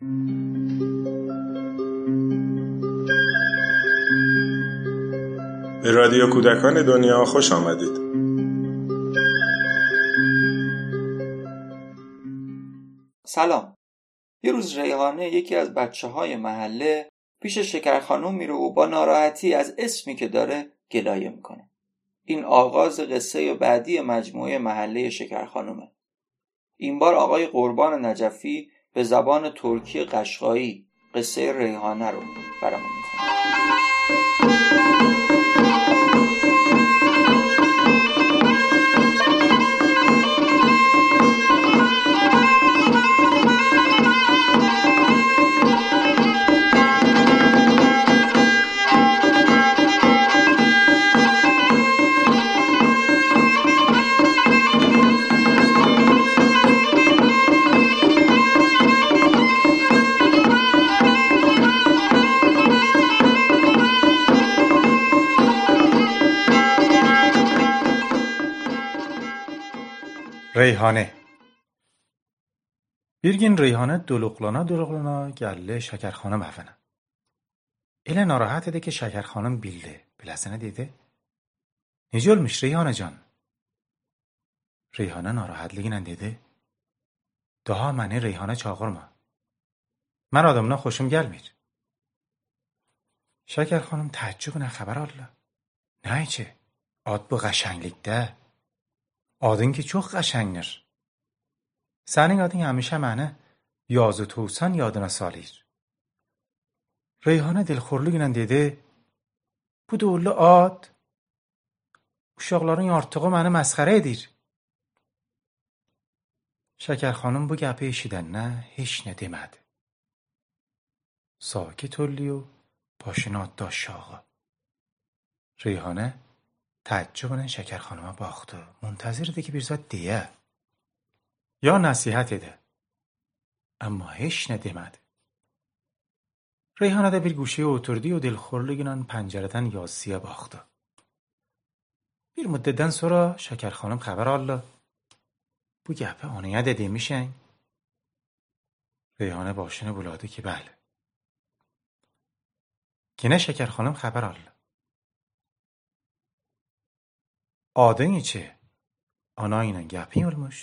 به رادیو کودکان دنیا خوش آمدید. سلام. یه روز ریحانه یکی از بچه های محله پیش شکر خانوم میره و با ناراحتی از اسمی که داره گلایه می‌کنه. این آغاز قصه بعدی مجموعه محله شکر خانومه این بار آقای قربان نجفی به زبان ترکی قشقایی قصه ریحانه رو برامون می‌خونه ریحانه. بیرگین ریحانه دلوقلانا دلوقلانا گله شکرخانه مفنه ایلا نراحت ده که شکرخانه بیلده بلسه دیده؟ نیجول مش ریحانه جان. ریحانه ناراحت لگی ندیده دها منه ریحانه چاقر ما. من آدم نا خوشم گل میر. شکرخانه تحجیب نه خبر آلا. نه چه. آد بو قشنگ ده؟ آدین که چوخ قشنگر سنین آدین همیشه منه یاز و توسن یادنا سالیر ریحانه دلخورلو گینن دیده بو دولو آد اشاقلارون یارتقو منه مسخره دیر. شکر خانم بو گپه ایشیدن نه هیچ ندیمد. ساکی تولیو پاشنات داشت آقا. ریحانه تعجب نه شکر خانم باخته منتظر ده که بیرزاد دیه. یا نصیحت ده اما هش ندمد ریحانه ده بیر گوشه اوتردی و دلخور لگنان پنجرتن یاسیه باخته بیر مددن سورا شکر خانم خبر آله بو گپه آنیه ده دیمیشن ریحانه باشنه بولاده که بله. که نه شکر خانم خبر آله Adın içi ana ilə gəpin olmuş.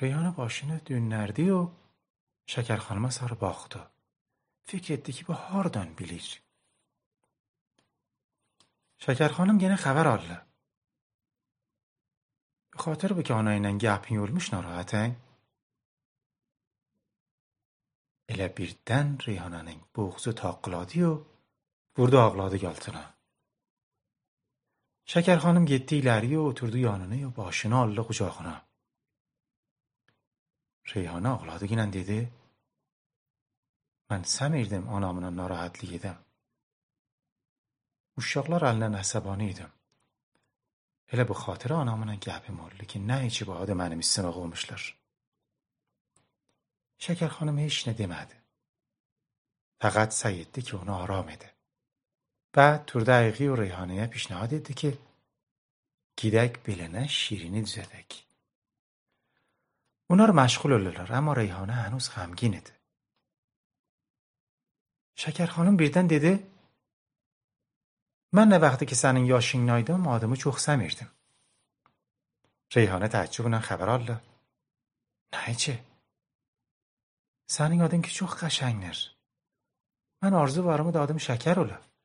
Reyhanə başını dönərdi و Şəkər xanıma sarı baxdı. Fikr etdi ki, bu hardan bilir? Şəkər xanım yenə xəbər aldı. به خاطر bu ki ana ilə gəpin olmuş narahatən. Elə birdən Reyhanənin boğuzu taqqıladı و vurdu ağladı altına. شکر خانم گتی لری و اتردو یانانه و باشنا الله خوش آخنا ریحانا اقلادو گینن دیده من سم ایردم آنامنا ناراحت لیدم. اوشاقلار النن عصبانه ایدم. اله به خاطر آنامنا گپ مالی که نه ایچی با آده منمی سناغو مشلر. شکر خانم هیچ ندیمد. فقط سیده که اونا آرام ایده. بعد تور دقیقی و ریحانیه پیشنهاد دیده که گیدک بلنه شیرینی زدک. اونا رو مشغول لولار اما ریحانه هنوز غمگینه شکر خانم بیردن دیده؟ من نه وقتی که سنین یاشین نایدم آدمو چوخ سمیردم ریحانه تحجیبونن خبر خبرالله نه چه؟ سنین آدم که چوخ قشنگ نر. من آرزو بارمو دادم شکر اولا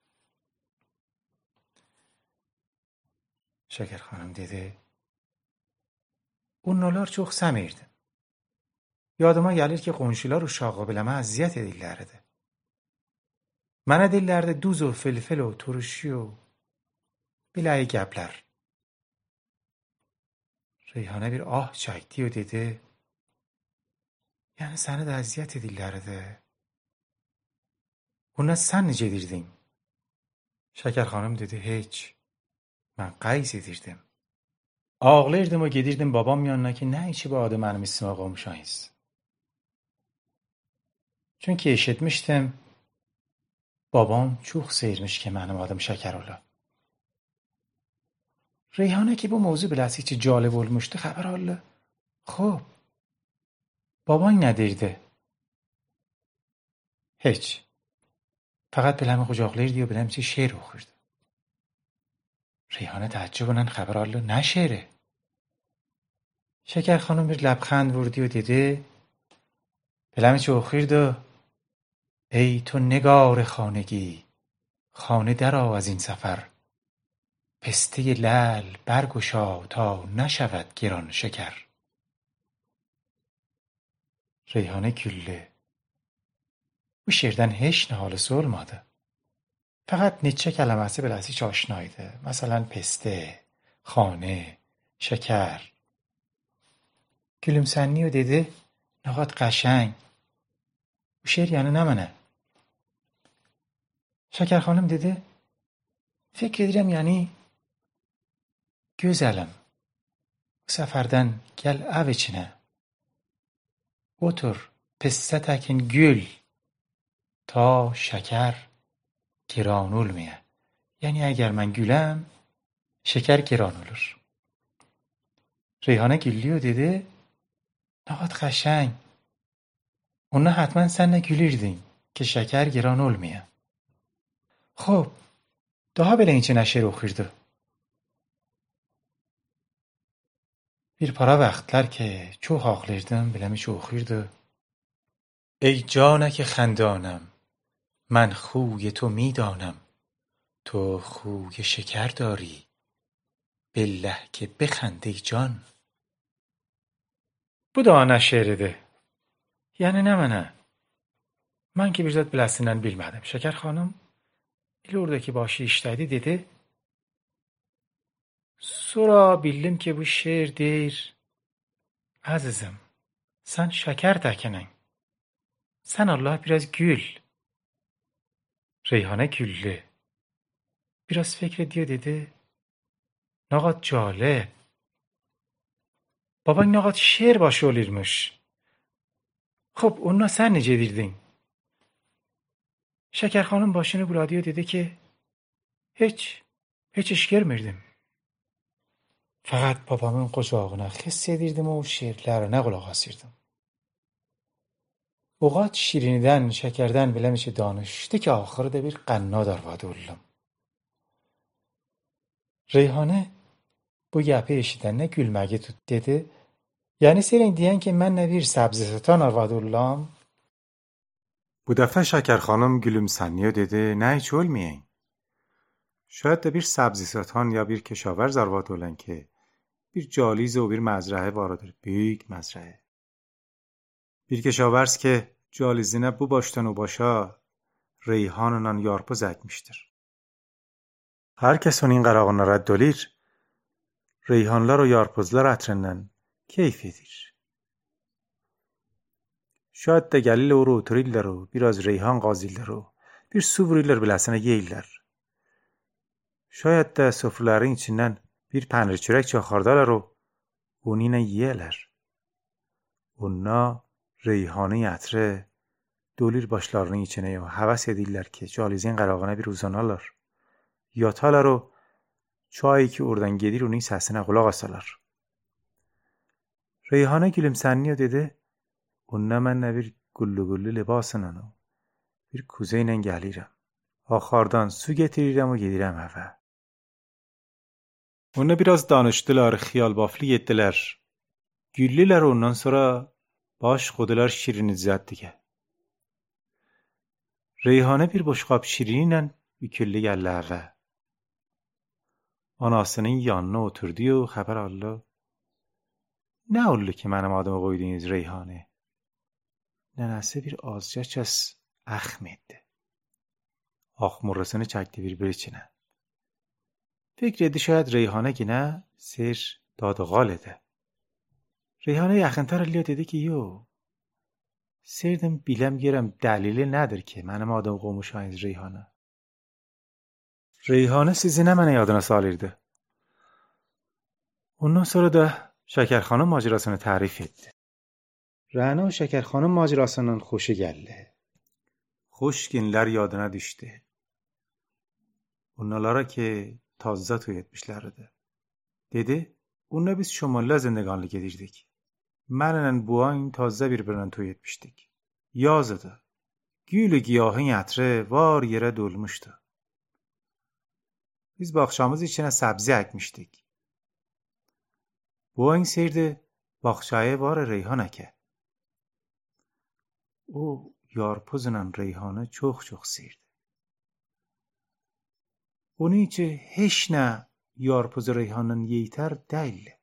شکر خانم دیده اون نولار چوخ سمیرد یادما گلیر که قنشیلا رو شاقا بلمه عذیت دیل لرده منه دیل لرده دوز و فلفل و ترشی و بلعی گبلر ریحانه بیر آه چکتی و دیده. یعنی سنه ده عذیت دیل لرده اونه سن نجه دیردیم شکر خانم دیده هیچ. من قی سیدیردم آغلردم و گدیردم بابام یانا که نه ایچی با آدم منم اسم آقا مشاهیز چون که اشتمشتم بابام چوخ سیرمش که منم آدم شکر اولا ریحانه که با موضوع بلسی چی جالب ولمشته خبر حالا خب بابای ندیرده. هیچ. فقط بلهم خوش آقلیردی و بلهم چی شعر رو ریحانه تعجب خبر الله نشیره. شکر خانم bir لبخند وردی و دیده. دلم چه و ای تو نگار خانگی. خانه درآ از این سفر. پسته لعل برگشا تا نشود گران شکر. Reyhane güllü. Bu şiirden heç nə halısı olmadı. فقط نیچه کلمه هسته بله، به لحظیش آشنایده مثلا پسته خانه شکر. کلومسنی و دیده نقاط قشنگ. او شیر یعنی نمانه شکر خانم دیده فکر دیرم یعنی گزلم. سفردن گل او چنه اوتور پسته تکین گل تا شکر. کران میه. یعنی اگر من گلم شکر کران اولر ریحانه گلیو دیده نهاد خشنگ اون نه حتما سن نگلیردین که شکر کران میه. خب دوها بل اینچه نشه رو خیرده بیر پرا وقت که چو حاق لیردم بلمی چو خیرده ای جانک خندانم من خوی تو می دانم تو خوی شکر داری. بالله که بخنده جان. بو دو آنه یعنی نه منه. من که بیرزد بلستینن بیلمدم شکر خانم ایل دکی که باشی اشتایده دیده. سرا بیلیم که بو شعر دیر. عزیزم سن شکر دکنن. سن الله بیرز گل. ریحانه گله. بیراز فکر دیو دیده. نقاط جاله بابا این نقاط شعر باشه اولیرمش خب اون سر نجه دیردین. شکر خانم باشنه بولادیو دیده که هیچ هیچ اشکر مردم فقط بابامون قجاقونه خسته دیردم و شعرلر رو نقل آقا سیردم اوقات شیرینیدن شکردن بله میشه دانشته که آخر دبیر قنا دار وادولم ریحانه بو یپه اشیدن نه گل مگه تو دیده یعنی سیرین دیان که من نبیر سبز ستان آر وادولم بو دفعه شکر خانم گلوم سنیه دیده نه چول میین شاید دبیر سبزی ستان یا بیر کشاورز آر وادولن که بیر جالیز و بیر مزرعه وارادر بیگ مزرعه. بیر کشاورز که جالزینه بو باشتن و باشا ریحان انان یارپا زکمشتر. هر کس اون این قراغان را دولیر رئیحانلر و یارپز لر اترنن کیفیدیر. شاید ده گلیل و رو اتریل لر و بیراز ریحان قازیل لر و بیر سو بریل لر شاید ده سفر لر این چنن بیر پنر چرک چه و اونین ییلر. اونا Reyhane ətri dolir başlarının içinə və həvəs edirlər ki, calizin qərağına bir uzanarlar. Yatarlar o çayı ki oradan gedir onun səsinə qulaq asarlar. Reyhanə gülümsəndi dedi, "Onunla mən nə bir qullu-qullu libasla o, bir kuze ilə gəlirəm. Axardan su getirirəm və gedirəm evə." Onunla biraz danışdılar, xiyal baflı yetdilər. Güllülər ondan sonra باش خودلار شیرینی زد دیگه. ریحانه بیر بشقاب شیرینن بیکلی گلی اول آناسنین یانه اتردی و خبر الله نه اولو که منم آدم قویدینیز ریحانه. نه نسه بیر آزجا چس اخ میده آخ مرسنه چکده بیر بریچنه فکر ادی شاید ریحانه گی نه؟ سیر داد غالده ریحانه یخنتر لیا دیده که یو سردم بیلم گیرم دلیل ندر که منم آدم قومش از ریحانه. ریحانه سیزی نمن یادنا سالیرده اونا سره ده شکر خانم ماجراسانه تعریف ایده. رهنه و شکرخانم ماجراسانه خوشه گله. خوشگین لر یادنا دیشته. اونا لارا که تازه توی اتمش لرده دیده اونا بیز شمال لزندگان لگه مرنن بواین تازه بیر برن توی اتمشتیک. یازده. گیل گیاهین اتره وار یره دولمشده. بیز باخشامز ایچینه سبزی اکمشتیک. بو این سیرده باخشایه وار ریحانه که. او یارپوزنن ریحانه چوخ چوخ سیرده. اونی چه هشنه یارپوز ریحانن ییتر دیله.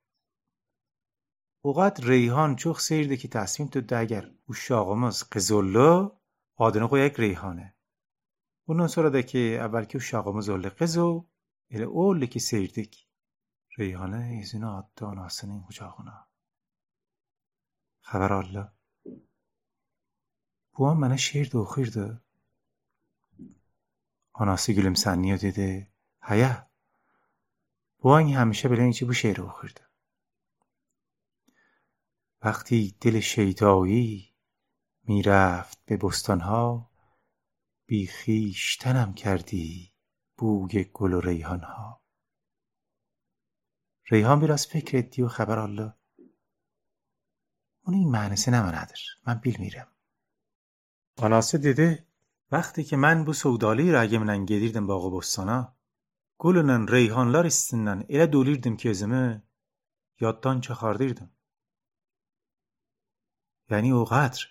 اوقات ریحان چوخ سیرده که تصمیم تو ده اگر او شاقماز قزولو آدنه خو یک ریحانه. اون نصور ده که اول که او شاقماز اول قزو اله اول که سیرده که ریحانه از اینا آت دا ناسنه این خوچاقونا خبر الله بو هم منه شیر دو خیر دو آناسی گلم سنیو دیده. هیا بو همیشه بلین چی بو شیر دو خیر دو وقتی دل شیدایی می‌رفت به بستانها بیخیش تنم کردی بوگ گل و ریحانها. ریحان بیراز فکر دی و خبر الله اون این معنیسه نمه ندر. من بیل میرم. آناسه دیده وقتی که من بو سودالی را اگه منن گدیردم با آقو بستانا گلنن ریحانلار استنن اله دولیردم که ازمه یادتان چه خاردیردم. یعنی او قدر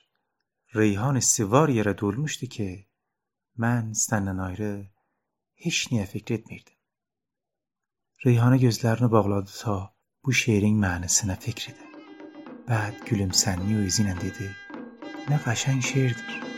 ریحان سواری را دول مشتی که من سنن نایره هیچ نیه فکر ایت میرد. ریحان باقلاده تا بو شیرین معنی سنه فکر بعد گلم سنی و ازینن دیده نه قشن شیردر.